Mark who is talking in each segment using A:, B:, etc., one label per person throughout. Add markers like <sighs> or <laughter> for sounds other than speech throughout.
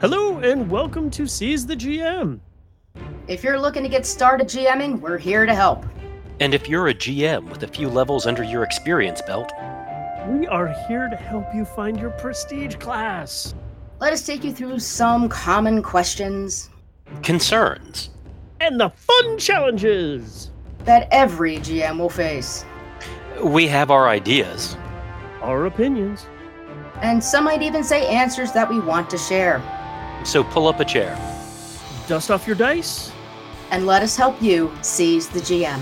A: Hello and welcome to Seize the GM.
B: If you're looking to get started GMing, we're here to help.
C: And if you're a GM with a few levels under your experience belt,
A: We are here to help you find your prestige class.
B: Let us take you through some common questions
C: concerns,
A: And the fun challenges.
B: that every GM will face.
C: we have our ideas.
A: Our opinions.
B: And some might even say answers that we want to share.
C: So pull up a chair.
A: Dust off your dice.
B: And let us help you seize the GM.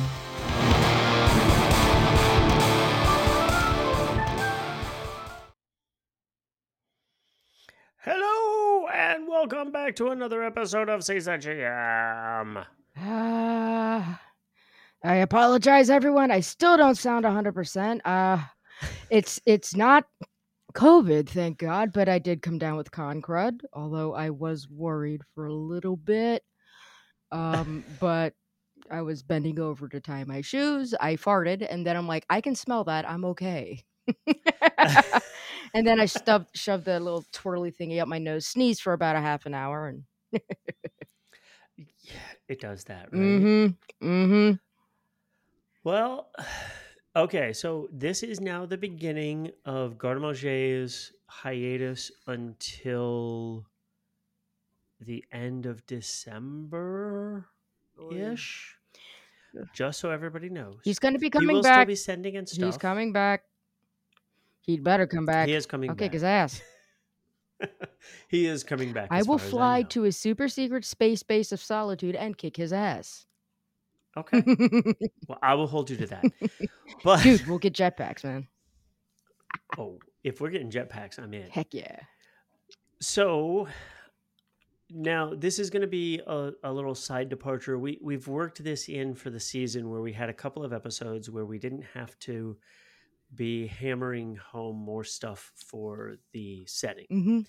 A: Hello and welcome back to another episode of Seize the GM.
D: Uh, I apologize, everyone. I still don't sound 100%. Uh, it's it's not COVID, thank God, but I did come down with con crud, although I was worried for a little bit. Um, <laughs> but I was bending over to tie my shoes. I farted, and then I'm like, I can smell that. I'm okay. <laughs> and then I stuffed, <laughs> shoved the little twirly thingy up my nose, sneezed for about a half an hour, and
A: Yeah, it does that, right?
D: mm-hmm, mm-hmm.
A: Well, <sighs> okay, so this is now the beginning of Gardemanger's hiatus until the end of December ish. Oh, Just so everybody knows.
D: He's going to be
A: he
D: coming
A: will
D: back.
A: still be sending in stuff.
D: He's coming back. He'd better come back. <laughs>
A: He is coming
D: I'll
A: back.
D: kick his ass.
A: he is coming back.
D: I will fly
A: know.
D: to his super secret space base of solitude and kick his ass.
A: Okay. <laughs> Well, I will hold you to that. <laughs> But
D: Dude, we'll get jetpacks, man. <laughs>
A: oh, if we're getting jetpacks, I'm in.
D: Heck yeah.
A: So now this is going to be a, a little side departure. We we've worked this in for the season where we had a couple of episodes where we didn't have to be hammering home more stuff for the setting.
D: hmm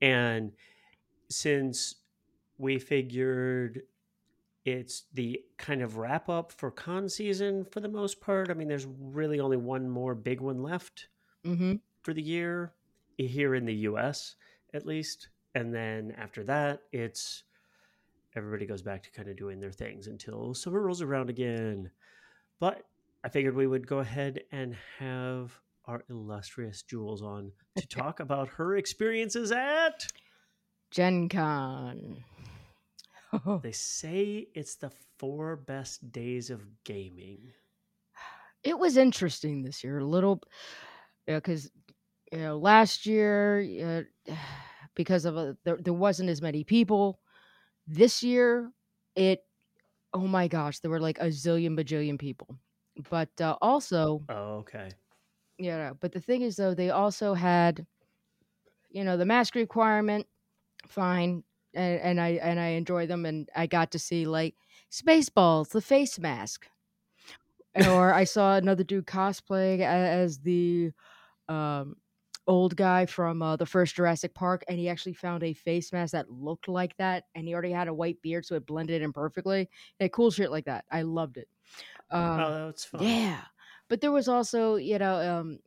A: And since we figured it's the kind of wrap up for con season for the most part, I mean, there's really only one more big one left
D: hmm
A: for the year here in the US at least. And then after that, it's everybody goes back to kind of doing their things until summer rolls around again. But I figured we would go ahead and have our illustrious Jules on to <laughs> talk about her experiences at.
D: Gen Con. <laughs>
A: They say it's the four best days of gaming.
D: it was interesting this year, a little, because you know last year uh, <sighs> because of a, there, there wasn't as many people. This year, it oh my gosh, there were like a zillion bajillion people. But uh, also,
A: Oh, okay.
D: Yeah, but the thing is though, they also had, you know, the mask requirement, fine, and, and I and I enjoy them, and I got to see like Spaceballs, the face mask, or I saw another dude cosplaying as the um, old guy from uh, the first Jurassic Park, and he actually found a face mask that looked like that, and he already had a white beard, so it blended in perfectly. Yeah, cool shit like that. I loved it. Um,
A: oh, that's fun.
D: yeah, but there was also, you know, um,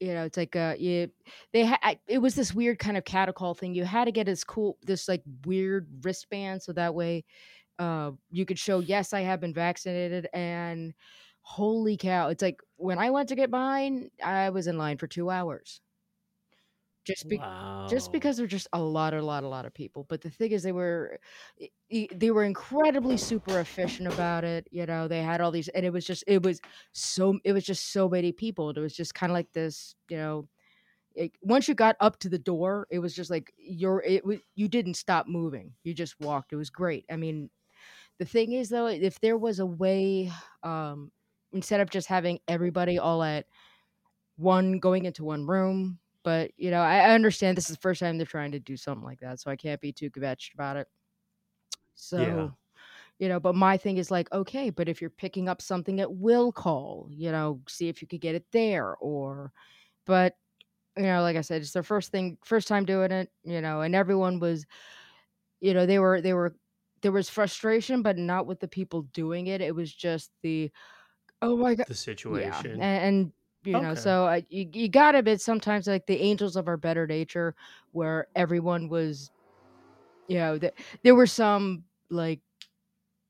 D: you know, it's like uh, you they had it was this weird kind of catacall thing. You had to get this cool, this like weird wristband, so that way, uh, you could show yes, I have been vaccinated, and holy cow, it's like when I went to get mine, I was in line for two hours. Just be-
A: wow.
D: just because there're just a lot, a lot, a lot of people. But the thing is, they were they were incredibly super efficient about it. You know, they had all these, and it was just it was so it was just so many people. It was just kind of like this, you know. It, once you got up to the door, it was just like you're it. You didn't stop moving. You just walked. It was great. I mean, the thing is though, if there was a way, um, instead of just having everybody all at one going into one room. But you know, I, I understand this is the first time they're trying to do something like that, so I can't be too kvetched about it. So, you know, but my thing is like, okay, but if you're picking up something at will call, you know, see if you could get it there, or, but you know, like I said, it's their first thing, first time doing it, you know, and everyone was, you know, they were they were there was frustration, but not with the people doing it. It was just the, oh my god,
A: the
D: yeah,
A: situation.
D: and, and you know,
A: Okay.
D: so uh, you you got a bit sometimes like the angels of our better nature, where everyone was you know, th- there were some like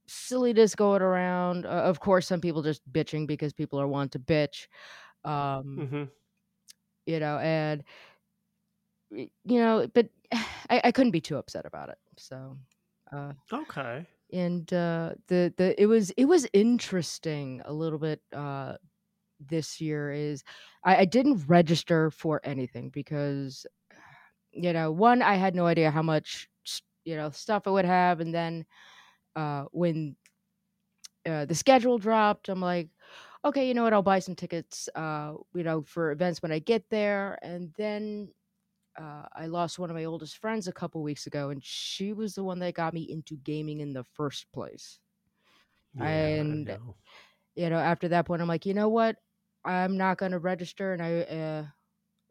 D: silliness going around. Uh, of course, some people just bitching because people are want to bitch. Um,
A: hmm
D: you know, and you know, but <sighs> I, I couldn't be too upset about it. So, uh,
A: Okay.
D: and uh, the the it was it was interesting a little bit. Uh, this year is I, I didn't register for anything because <sighs> you know one I had no idea how much you know stuff I would have, and then uh, when uh, the schedule dropped, I'm like, okay, you know what? I'll buy some tickets, uh, you know, for events when I get there, and then. Uh, I lost one of my oldest friends a couple weeks ago, and she was the one that got me into gaming in the first place.
A: Yeah,
D: And
A: know.
D: you know, after that point, I'm like, you know what? I'm not going to register, and I, uh,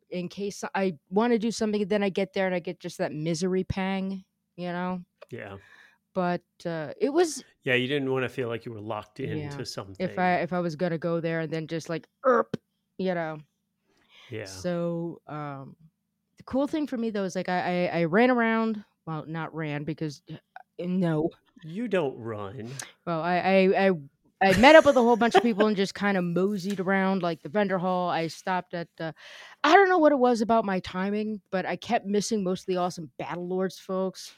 D: in case I want to do something, then I get there and I get just that misery pang, you know.
A: Yeah.
D: But uh, it was,
A: Yeah, you didn't want to feel like you were locked
D: yeah.
A: something.
D: If. I if I was gonna go there and then just like, erp, you know.
A: Yeah.
D: So um, the cool thing for me though is like I I, I ran around. Well, not ran because uh, no.
A: You don't run.
D: Well, I I I. I met up with a whole bunch of people and just kind of moseyed around like the vendor hall. I stopped at, uh, I don't know what it was about my timing, but I kept missing most of the awesome Battle Lords folks.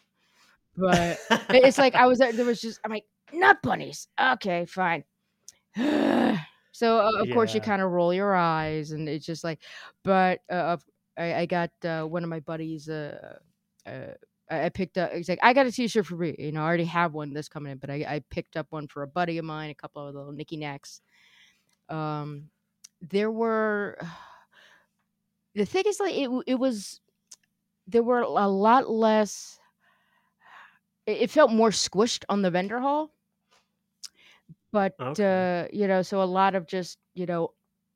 D: But it's like I was there, there was just, I'm like, nut bunnies. Okay, fine. <sighs> so, uh, of course, you kind of roll your eyes and it's just like, but uh, I, I got uh, one of my buddies, uh, uh, I I picked up. He's like, I got a T-shirt for me. You know, I already have one that's coming in, but I, I picked up one for a buddy of mine. A couple of little Nicky Knacks. Um, there were <sighs> the thing is like it. It was there were a lot less. <sighs> It, it felt more squished on the vendor hall, but
A: Okay.
D: uh, you know, so a lot of just you know,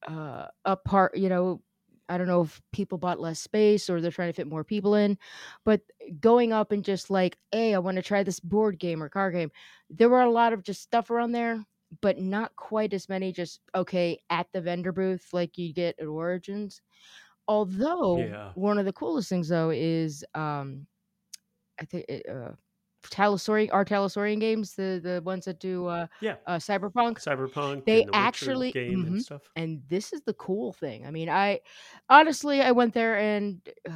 D: uh, apart. You know, I don't know if people bought less space or they're trying to fit more people in, but going up and just like, hey, I want to try this board game or card game. There were a lot of just stuff around there, but not quite as many. Just okay at the vendor booth like you get at Origins. Although
A: Yeah.
D: one of the coolest things though is um I think it, uh Talsorian our Talsorian games, the the ones that do uh
A: Yeah.
D: uh Cyberpunk,
A: Cyberpunk
D: they
A: and the Witcher
D: actually
A: game and
D: mhm,
A: stuff.
D: and this is the cool thing. I mean, I honestly I went there and uh,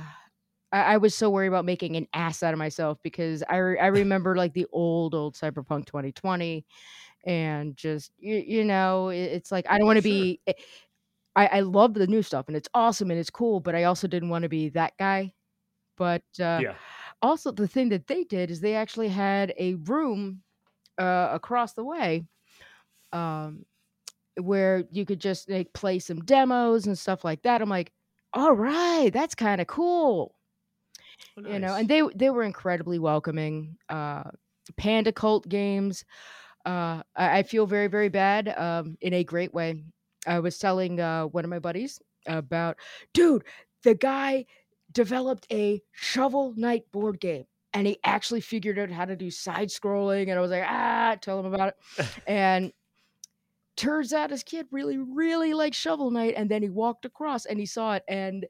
D: I, I was so worried about making an ass out of myself because I re- I <laughs> remember like the old old Cyberpunk 2020 and just you, you know it, it's like I don't want to
A: Sure.
D: be eh, I, I love the new stuff and it's awesome and it's cool, but I also didn't want to be that guy. But uh,
A: Yeah.
D: Also, the thing that they did is they actually had a room uh, across the way um, where you could just like play some demos and stuff like that. I'm like, all right, that's kind of cool,
A: Oh,
D: you know. And they they were incredibly welcoming. Uh, Panda Cult games. Uh, I, I feel very very bad um, in a great way. I was telling uh, one of my buddies about, dude, the guy developed a Shovel Knight board game. And he actually figured out how to do side scrolling. And I was like, ah, tell him about it. <laughs> And turns out his kid really, really liked Shovel Knight. And then he walked across and he saw it. And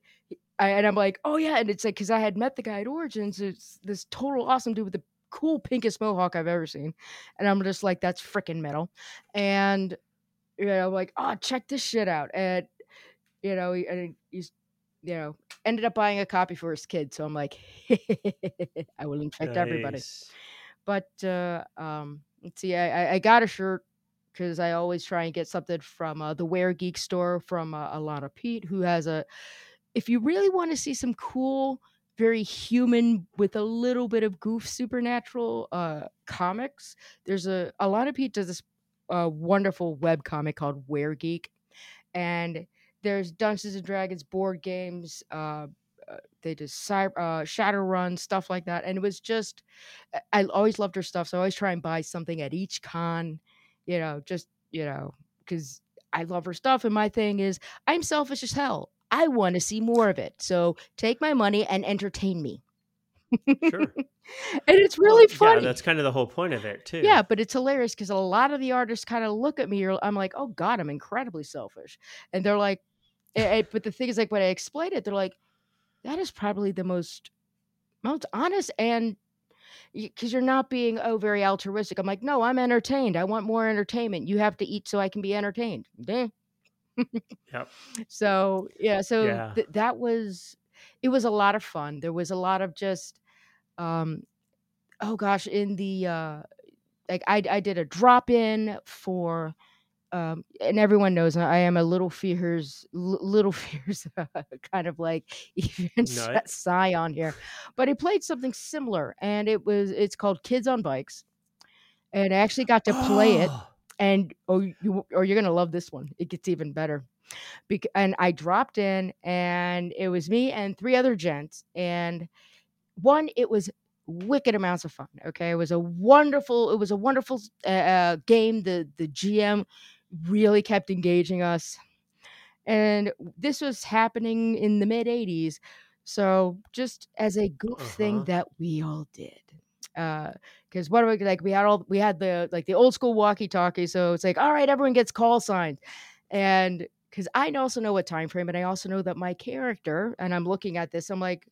D: I, and I'm like, oh yeah. And it's like, cause I had met the guy at Origins. It's this total awesome dude with the cool pinkest mohawk I've ever seen. And I'm just like, that's freaking metal. And, you know, I'm like, oh, check this shit out. And, you know, he, and he's, you know, ended up buying a copy for his kid. So I'm like, <laughs> I will infect everybody. But uh, um, let's see, I, I- I got a shirt because I always try and get something from uh, the Weregeek store from uh, Alina Pete, who has a. If you really want to see some cool, very human with a little bit of goof supernatural uh, comics, there's a Alina Pete does this uh, wonderful web comic called Weregeek, and there's Dungeons and Dragons board games. Uh, uh, they did cyber, uh, Shadowrun stuff like that, and it was just I always loved her stuff, so I always try and buy something at each con, you know, just you know, because I love her stuff, and my thing is I'm selfish as hell. I want to see more of it, so take my money and entertain me,
A: Sure. <laughs>
D: and it's
A: Well,
D: really
A: yeah, that's kind of the whole point of it, too.
D: Yeah, but it's hilarious because a lot of the artists kind of look at me. I'm like, oh God, I'm incredibly selfish, and they're like, but the thing is, like when I explain it, they're like, that is probably the most most honest and because you're not being oh very altruistic. I'm like, no, I'm entertained. I want more entertainment. You have to eat so I can be entertained. Damn.
A: Yep. <laughs>
D: So yeah, so
A: Yeah.
D: th- that was it was a lot of fun. There was a lot of just um oh gosh, in the uh like I I did a drop in for um and everyone knows I am a little fears little <laughs> fears kind of like <laughs> even
A: Nut.
D: Scion here. But he played something similar and it was it's called Kids on Bikes. And I actually got to play it
A: Oh, <gasps>
D: and oh you or you're gonna love this one. It gets even better. Bec- and I dropped in, and it was me and three other gents. And one, it was wicked amounts of fun. Okay, it was a wonderful, it was a wonderful uh, uh, game. The the GM really kept engaging us, and this was happening in the mid '80s. So just as a goof thing
A: uh-huh.
D: that we all did. because what are we like we had all we had the like the old school walkie talkie so it's like all right everyone gets call signs and because i also know what time frame and i also know that my character and i'm looking at this i'm like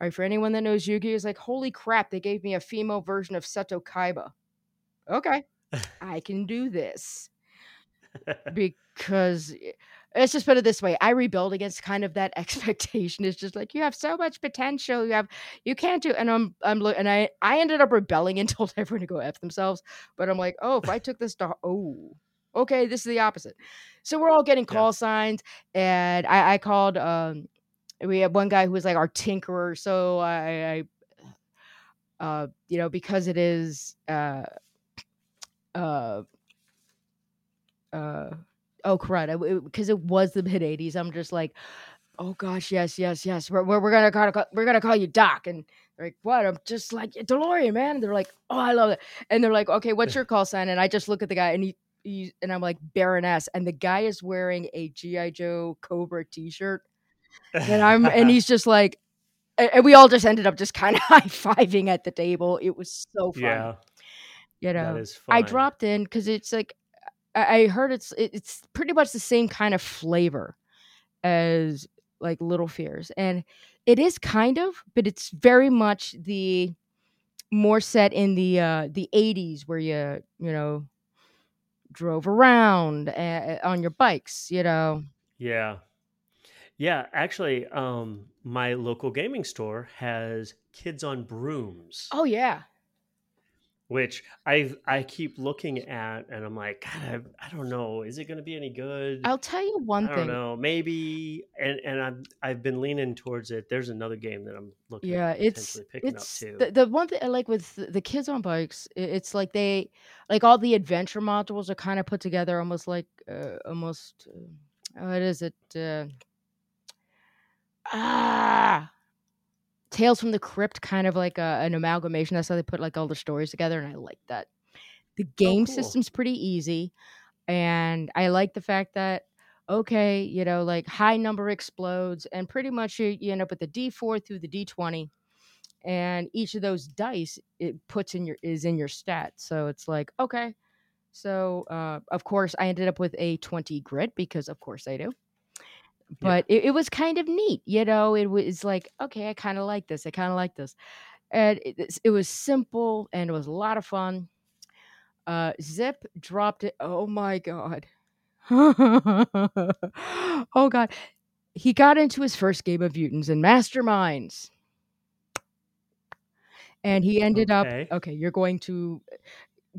D: all right for anyone that knows yugi is like holy crap they gave me a female version of seto kaiba okay <laughs> i can do this because i- let's just put it this way i rebuild against kind of that <laughs> expectation it's just like you have so much potential you have you can't do and i'm i'm and i i ended up rebelling <laughs> and told everyone to go f themselves but i'm like oh if i took this to oh okay this is the opposite so we're all getting
A: Yeah.
D: call signs and i i called um we had one guy who was like our tinkerer so i i uh you know because it is uh uh uh oh crud because it, was the mid 80s i'm just like oh gosh yes yes yes we're, we're, we're gonna call, call we're gonna call you doc and they're like what? I'm just like delorean man and they're like oh i love it and they're like okay what's <laughs> your call sign? And i just look at the guy and he, he and i'm like baroness and the guy is wearing a gi joe cobra t-shirt and i'm and <laughs> he's just like and we all just ended up just kind of <laughs> high-fiving at the table it was so fun
A: yeah,
D: you know? i dropped in because it's like I, heard it's it's pretty much the same kind of flavor as like Little Fears, and it is kind of, but it's very much the more set in the uh the 80s where you you know drove around uh, on your bikes you know?
A: Yeah. Yeah, actually, um, my local gaming store has Kids on Brooms,
D: oh yeah
A: which I I keep looking at, and I'm like, God, I, I don't know, is it going to be any good?
D: i'll tell you one
A: I don't
D: thing
A: know, maybe. And and I've I've been leaning towards it. There's another game that I'm looking
D: yeah
A: at
D: it's
A: potentially picking up
D: it's
A: too.
D: the, the one thing i like with the the kids on bikes it's like they like all the adventure modules are kind of put together almost like uh, almost uh, what is it uh, ah Tales from the Crypt, kind of like a, an amalgamation. That's how they put like all the stories together, and I like that. The
A: Oh,
D: game
A: cool.
D: system's pretty easy, and I like the fact that okay, you know, like high number explodes, and pretty much you, you end up with the D4 through the D20, and each of those dice it puts in your is in your stat. So it's like okay, so uh, of course I ended up with a 20 grit because of course I do
A: Yeah.
D: but it, it was kind of neat you know it was like okay i kind of like this i kind of like this and it, it was simple and it was a lot of fun uh zip dropped it oh my god <laughs> oh god he got into his first game of mutants and masterminds and he ended up
A: Okay.
D: okay you're going to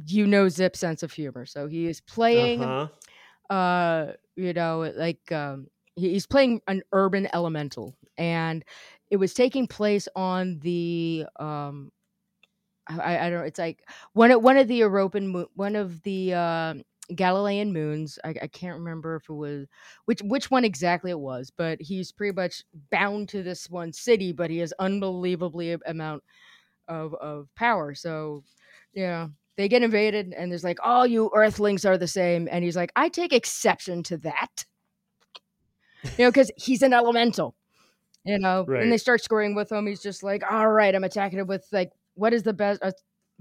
D: you know zip's sense of humor so he is playing
A: huh.
D: uh you know like um he's playing an urban elemental and it was taking place on the um i i don't know it's like one of one of the european one of the uh galilean moons I, I can't remember if it was which which one exactly it was but he's pretty much bound to this one city but he has unbelievably amount of of power so yeah they get invaded and there's like all you earthlings are the same and he's like i take exception to that you know, because he's an elemental, you know, and they start scoring with him. He's just like, all right, I'm attacking it with like, what is the best, uh,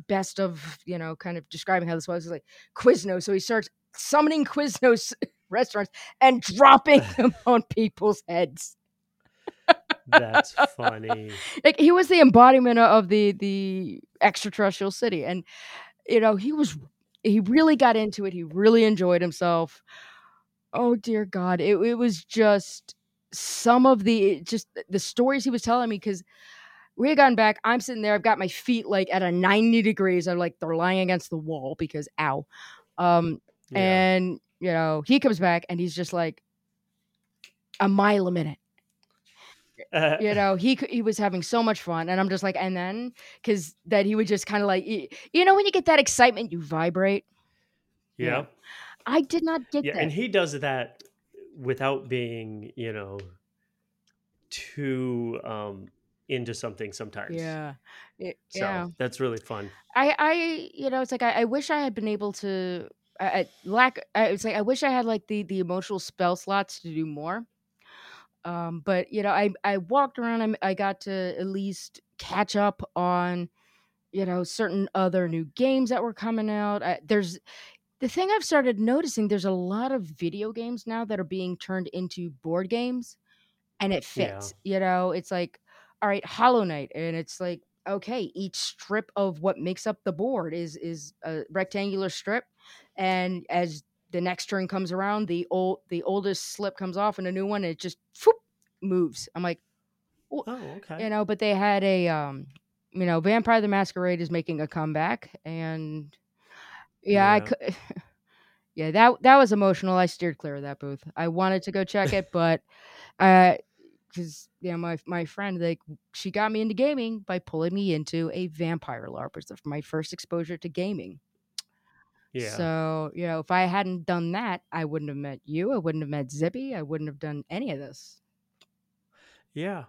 D: best of, you know, kind of describing how this was. He's like Quiznos. So he starts summoning Quiznos <laughs> restaurants and dropping <laughs> them on people's heads.
A: That's funny. <laughs>
D: like he was the embodiment of the the extraterrestrial city, and you know he was he really got into it. He really enjoyed himself. Oh dear God, it it was just some of the just the stories he was telling me because we had gotten back. I'm sitting there. I've got my feet like at a 90 degrees. I'm like they're lying against the wall because ow. Um,
A: Yeah.
D: and you know he comes back and he's just like a mile a minute
A: Uh, <laughs>
D: you know he he was having so much fun and i'm just like and then because that he would just kind of like you know when you get that excitement you vibrate
A: yeah.
D: I did not get
A: Yeah,
D: that
A: and he does that without being, you know, too um into something sometimes.
D: yeah It-
A: So
D: yeah
A: that's really fun.
D: i i you know it's like i, I wish i had been able to I, I lack I, it's like i wish i had like the the emotional spell slots to do more um but you know i i walked around i, I got to at least catch up on you know certain other new games that were coming out I, there's the thing i've started noticing there's a lot of video games now that are being turned into board games and it
A: Yeah.
D: fits you know it's like all right hollow knight and it's like okay each strip of what makes up the board is is a rectangular strip and as the next turn comes around the old the oldest slip comes off and a new one and it just moves i'm like
A: Oh, okay.
D: you know but they had a um you know vampire the masquerade is making a comeback and yeah, i could <laughs> yeah that that was emotional. I steered clear of that booth. I wanted to go check it but uh because yeah my my friend like she got me into gaming by pulling me into a vampire larp. It was my first exposure to gaming.
A: Yeah.
D: so you know if i hadn't done that i wouldn't have met you i wouldn't have met zippy i wouldn't have done any of this.
A: Yeah.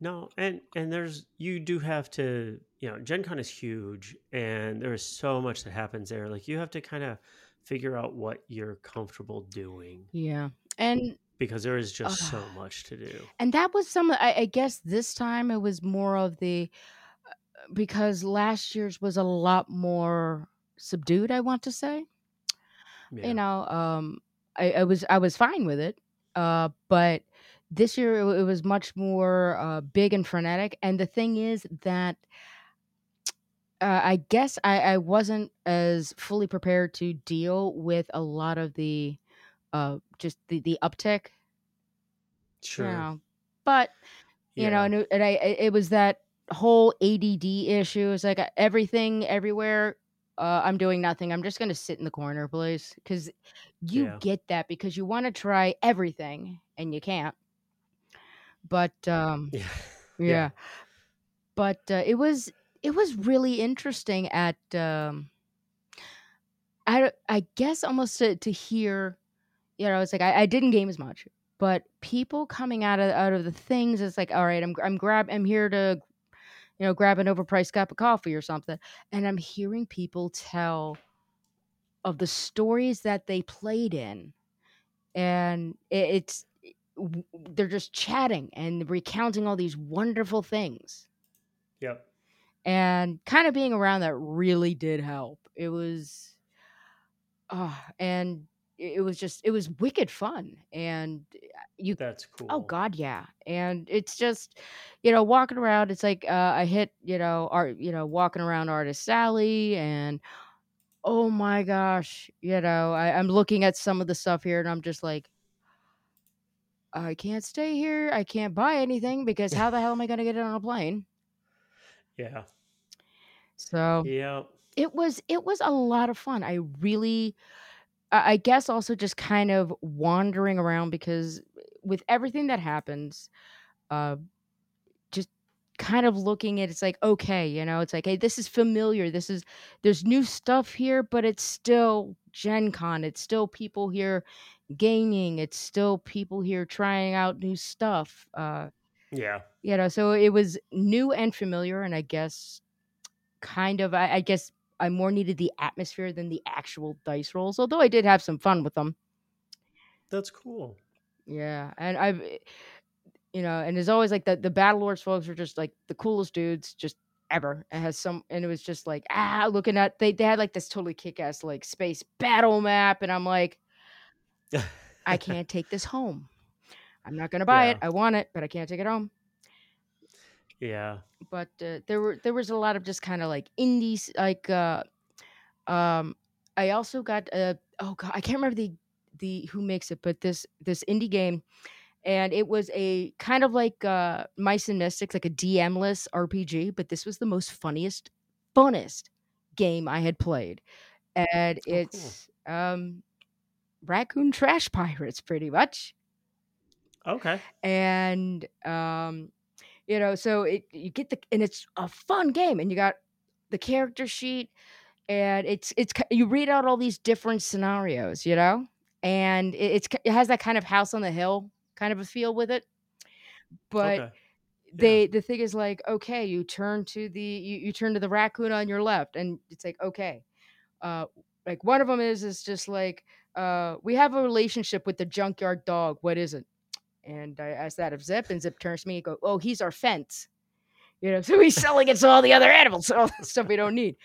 A: No, and and there's you do have to, you know, Gen Con is huge and there is so much that happens there. Like you have to kind of figure out what you're comfortable doing
D: yeah and
A: because there is just so much to do.
D: and that was some I, I guess this time it was more of the because last year's was a lot more subdued i want to say
A: Yeah.
D: you know um I, I was i was fine with it uh but this year it, was much more uh big and frenetic and the thing is that uh, i guess I, I wasn't as fully prepared to deal with a lot of the uh just the the uptick
A: Sure.
D: you know but you know and, it, and i it was that whole add issue it's like uh, everything everywhere uh, i'm doing nothing i'm just gonna sit in the corner please because you
A: Yeah.
D: get that because you want to try everything and you can't but um <laughs>
A: Yeah.
D: yeah, but uh, it was it was really interesting at um i i guess almost to, to hear you know it's like I, I didn't game as much but people coming out of out of the things it's like all right i'm i'm grab i'm here to you know grab an overpriced cup of coffee or something and i'm hearing people tell of the stories that they played in and it, it's they're just chatting and recounting all these wonderful things
A: Yep.
D: and kind of being around that really did help it was uh, and it was just it was wicked fun and you
A: That's cool.
D: Oh God, yeah. And it's just, you know, walking around. It's like uh, I hit, you know, art, you know, walking around Artist Alley, and oh my gosh, you know, I, I'm looking at some of the stuff here, and I'm just like, I can't stay here. I can't buy anything because how the hell am I going to get it on a plane?
A: Yeah.
D: So
A: yeah,
D: it was it was a lot of fun. I really, I I guess, also just kind of wandering around because with everything that happens, uh, just kind of looking at it's like okay you know it's like hey this is familiar this is there's new stuff here but it's still gen con it's still people here gaming it's still people here trying out new stuff uh
A: Yeah.
D: you know so it was new and familiar and i guess kind of i, I guess i more needed the atmosphere than the actual dice rolls although i did have some fun with them
A: That's cool.
D: yeah and i've you know, and there's always like the the Battle Lords folks are just like the coolest dudes just ever. It has some, and it was just like ah, looking at they they had like this totally kick ass like space battle map, and I'm like, I <laughs> can't take this home. I'm not gonna buy it. I want it, but I can't take it home.
A: Yeah.
D: but uh, there were there was a lot of just kind of like indies like uh um i also got uh oh god i can't remember the the who makes it but this this indie game and it was a kind of like uh mice and mystics like a dm-less rpg but this was the most funniest funnest game i had played and
A: Oh, cool.
D: it's um raccoon trash <laughs> pirates pretty much
A: Okay.
D: and um you know so it you get the and it's a fun game and you got the character sheet and it's it's you read out all these different scenarios you know and it, it's it has that kind of house on the hill kind of a feel with it but
A: okay.
D: they the thing is like okay you turn to the you, you turn to the raccoon on your left and it's like okay uh like one of them is is just like uh we have a relationship with the junkyard dog what is it and i asked that of zip and zip turns to me and go oh he's our fence you know <laughs> so he's selling it to all the other animals <laughs> all the stuff we don't need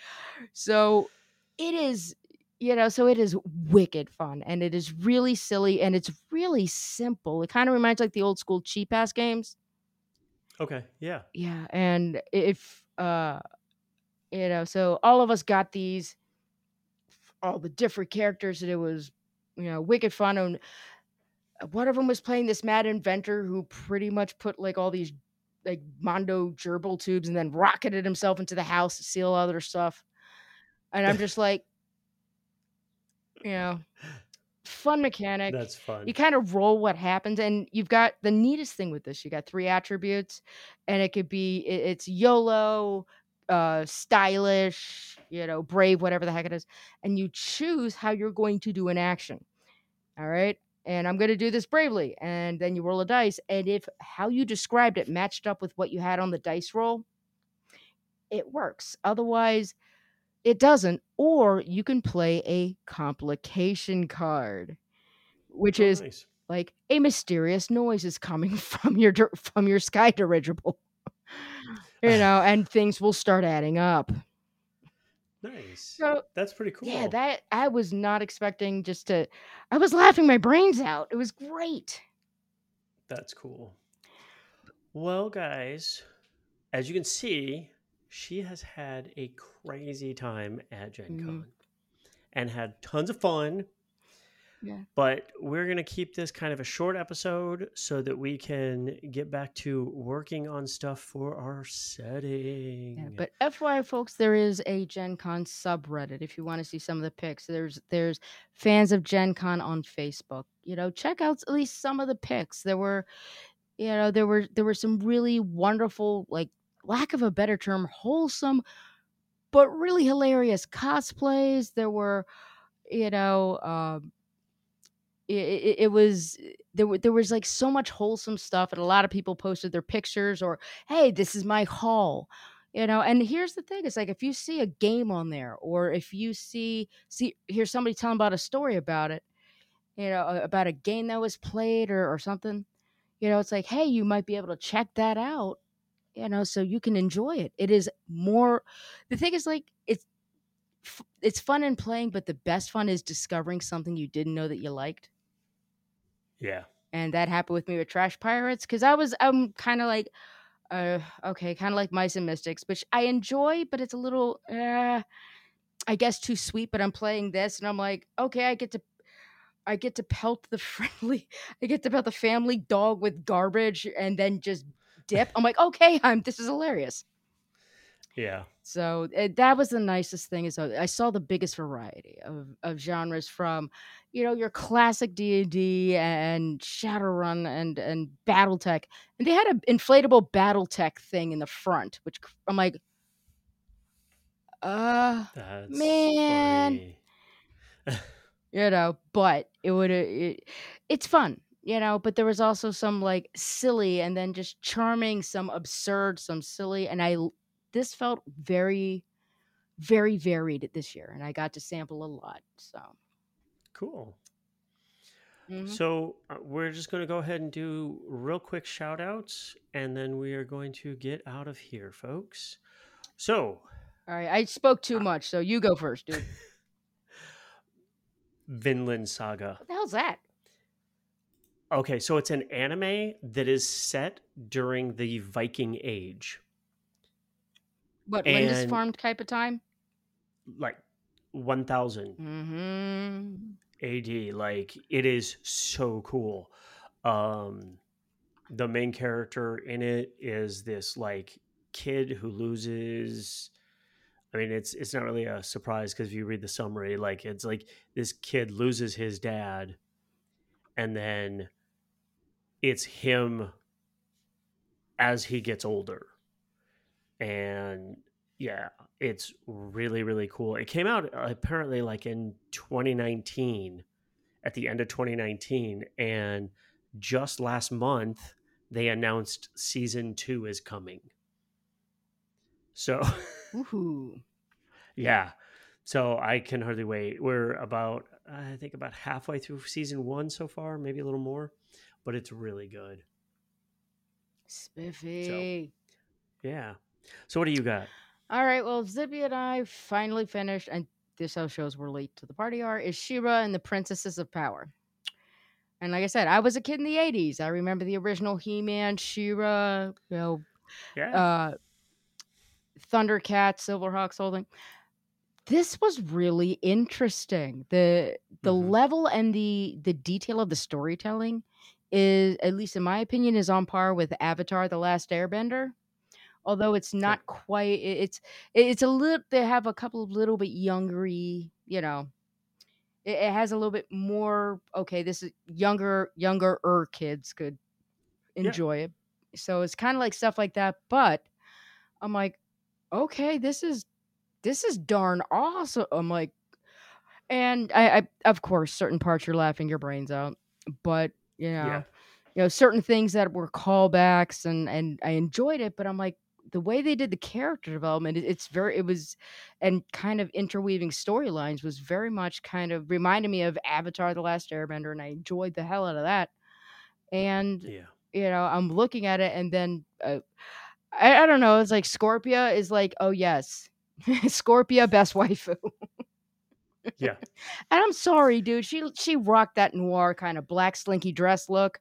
D: so it is you know so it is wicked fun and it is really silly and it's really simple it kind of reminds like the old school cheap ass games
A: Okay. Yeah.
D: yeah and if uh you know so all of us got these all the different characters and it was you know wicked fun and uh, one of them was playing this mad inventor who pretty much put like all these like mondo gerbil tubes and then rocketed himself into the house to steal other stuff. And i'm just like you know fun <laughs> mechanic.
A: That's fun.
D: you kind of roll what happens and you've got the neatest thing with this. You got three attributes and it could be it's yolo uh stylish you know brave whatever the heck it is and you choose how you're going to do an action all right? And i'm going to do this bravely and then you roll a dice and if how you described it matched up with what you had on the dice roll it works. Otherwise it doesn't or you can play a complication card which
A: Oh,
D: is
A: nice.
D: like a mysterious noise is coming <laughs> from your from your sky dirigible <sighs> you know and <sighs> things will start adding up
A: Nice.
D: so
A: That's pretty cool.
D: yeah that i was not expecting just to i was laughing my brains out it was great
A: That's cool. Well, guys, as you can see, she has had a crazy time at Gen
D: Mhm.
A: Con and had tons of fun.
D: Yeah.
A: But we're going to keep this kind of a short episode so that we can get back to working on stuff for our setting.
D: Yeah, but FYI, folks, there is a Gen Con subreddit if you want to see some of the pics. There's there's fans of Gen Con on Facebook. You know, check out at least some of the pics. There were, you know, there were there were some really wonderful, like lack of a better term, wholesome, but really hilarious cosplays. There were, you know, um, it, it, it was there there was like so much wholesome stuff and a lot of people posted their pictures or hey this is my haul you know and here's the thing it's like if you see a game on there or if you see see hear somebody telling about a story about it you know about a game that was played or, or something you know it's like hey you might be able to check that out you know so you can enjoy it. It is more the thing is like it's it's fun in playing but the best fun is discovering something you didn't know that you liked
A: yeah.
D: and that happened with me with Trash Pirates because I was I'm kind of like, uh, okay, kind of like Mice and Mystics, which I enjoy, but it's a little, uh, I guess too sweet. But I'm playing this, and I'm like, okay, I get to. I get to pelt the <laughs> friendly, I get to pelt the family dog with garbage and then just dip. I'm like, okay, I'm. This is hilarious.
A: Yeah.
D: So uh, that was the nicest thing is uh, I saw the biggest variety of, of genres from, you know, your classic D and D and Shadowrun and and BattleTech, and they had an inflatable BattleTech thing in the front, which I'm like, uh,
A: That's
D: Man. <laughs> you know, but it would it, it's fun, you know. But there was also some like silly and then just charming, some absurd, some silly, and I this felt very, very varied this year, and I got to sample a lot. So.
A: Cool.
D: mhm.
A: So uh, we're just going to go ahead and do real quick shout outs and then we are going to get out of here, folks. So,
D: All right, I spoke too much, so you go first, dude. <laughs>
A: Vinland Saga.
D: What the hell's that?
A: Okay, so it's an anime that is set during the Viking Age,
D: What when this farmed type of time?
A: like 1000
D: Mm-hmm.
A: AD. Like it is so cool. Um the main character in it is this like kid who loses I mean it's it's not really a surprise because if you read the summary, like it's like this kid loses his dad and then it's him as he gets older. And yeah, it's really really cool. It came out uh, apparently like in 2019 at the end of 2019 and just last month they announced season 2 is coming. So <laughs> yeah. So I can hardly wait. We're about I think about halfway through season 1 so far, maybe a little more, but it's really good.
D: Spiffy.
A: Yeah. So what do you got?
D: All right. Well, Zippy and I finally finished, and this how shows we're late to the party are is She-Ra and the Princesses of Power. And like I said, I was a kid in the '80s. I remember the original He-Man, She-Ra, you know,
A: Yeah.
D: uh, Thundercat, Silverhawks, whole thing. This was really interesting. the The
A: Mhm.
D: level and the the detail of the storytelling is, at least in my opinion, is on par with Avatar: The Last Airbender. Although it's not quite, it's it's a little. They have a couple of little bit youngery, you know. It, it has a little bit more. Okay, this is younger, younger er kids could
A: Yeah.
D: enjoy it. So it's kind of like stuff like that. But I'm like, okay, this is this is darn awesome. I'm like, and I, I of course, certain parts you're laughing your brains out, but you know,
A: Yeah.
D: you know, certain things that were callbacks, and and I enjoyed it. But I'm like, the way they did the character development, it, it's very, it was, and kind of interweaving storylines was very much kind of reminded me of Avatar: The Last Airbender, and I enjoyed the hell out of that. And
A: Yeah.
D: you know, I'm looking at it, and then uh, I, I don't know. It's like Scorpia is like, oh yes, <laughs> Scorpia best waifu.
A: Yeah. <laughs>
D: And I'm sorry, dude. She she rocked that noir kind of black slinky dress look.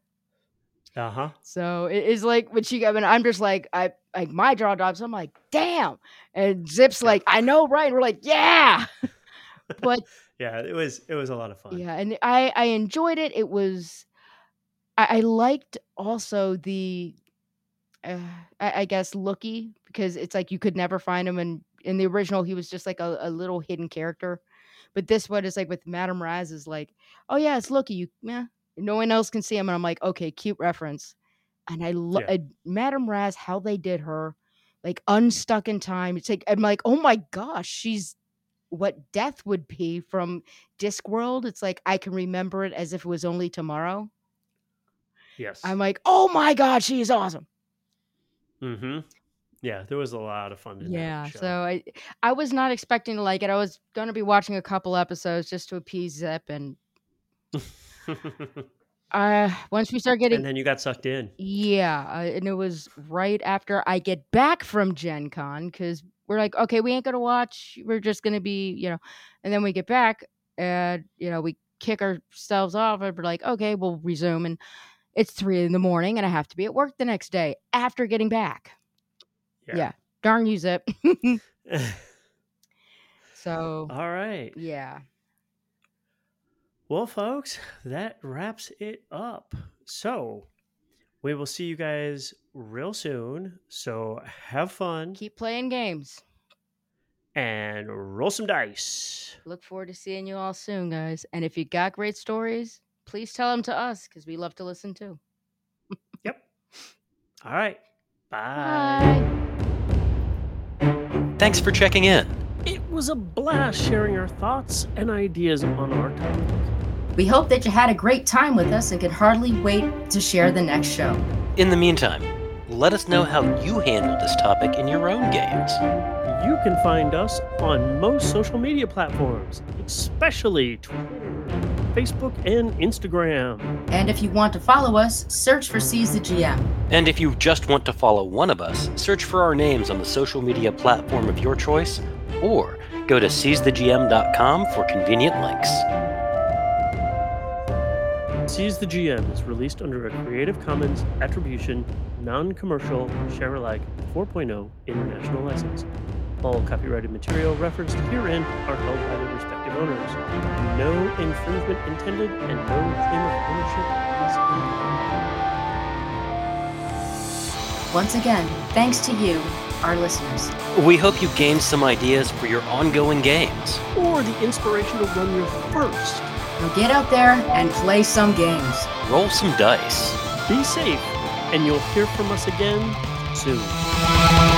A: Uh-huh.
D: So it is like when she got. mean I'm just like I like my jaw drops. I'm like, damn. And Zip's like, I know, right? And we're like, yeah. <laughs> But <laughs>
A: Yeah, it was it was a lot of fun.
D: Yeah, and I I enjoyed it. It was I, I liked also the uh, I, I guess Loo-Kee because it's like you could never find him and in the original he was just like a, a little hidden character. But this one is like with Madame Raz is like, oh yeah, it's Loo-Kee. You yeah, no one else can see him, and I'm like, okay, cute reference. And I love
A: Yeah.
D: Madame Raz how they did her, like unstuck in time. It's like I'm like, oh my gosh, she's what death would be from Discworld. It's like I can remember it as if it was only tomorrow.
A: Yes.
D: I'm like, oh my god, she's awesome.
A: mm-hmm. Yeah, there was a lot of fun in
D: Yeah. So I I was not expecting to like it. I was gonna be watching a couple episodes just to appease Zip, and <laughs> <laughs> uh once we start getting
A: and then you got sucked in.
D: Yeah, uh, and it was right after I get back from Gen Con because we're like, okay, we ain't gonna watch. We're just gonna be, you know, and then we get back and you know we kick ourselves off and we're like, okay, we'll resume. And it's three in the morning and I have to be at work the next day after getting back. Yeah. Darn you, Zip. <laughs> <laughs> so
A: All right.
D: yeah,
A: Well, folks, that wraps it up. So we will see you guys real soon. So have fun
D: keep playing games.
A: and roll some dice.
D: Look forward to seeing you all soon, guys. And if you got great stories, please tell them to us because we love to listen too. <laughs>
A: Yep. All right. Bye.
D: Bye.
C: Thanks for checking in.
A: It was a blast sharing our thoughts and ideas on our topic.
B: We hope that you had a great time with us and can hardly wait to share the next show.
C: In the meantime, let us know how you handle this topic in your own games.
A: You can find us on most social media platforms, especially Twitter, Facebook, and Instagram.
B: And if you want to follow us, search for Seize the GM.
C: And if you just want to follow one of us, search for our names on the social media platform of your choice, or go to seizethegm.com for convenient links.
A: Seize the GM is released under a Creative Commons Attribution, Non Commercial, Share Alike 4.0 International License. All copyrighted material referenced herein are held by their respective owners. No infringement intended and no claim of ownership is implied.
B: Once again, thanks to you, our listeners.
C: We hope you gained some ideas for your ongoing games.
A: Or the inspiration to run your first.
B: Now get out there and play some games.
C: Roll some dice.
A: Be safe, and you'll hear from us again soon.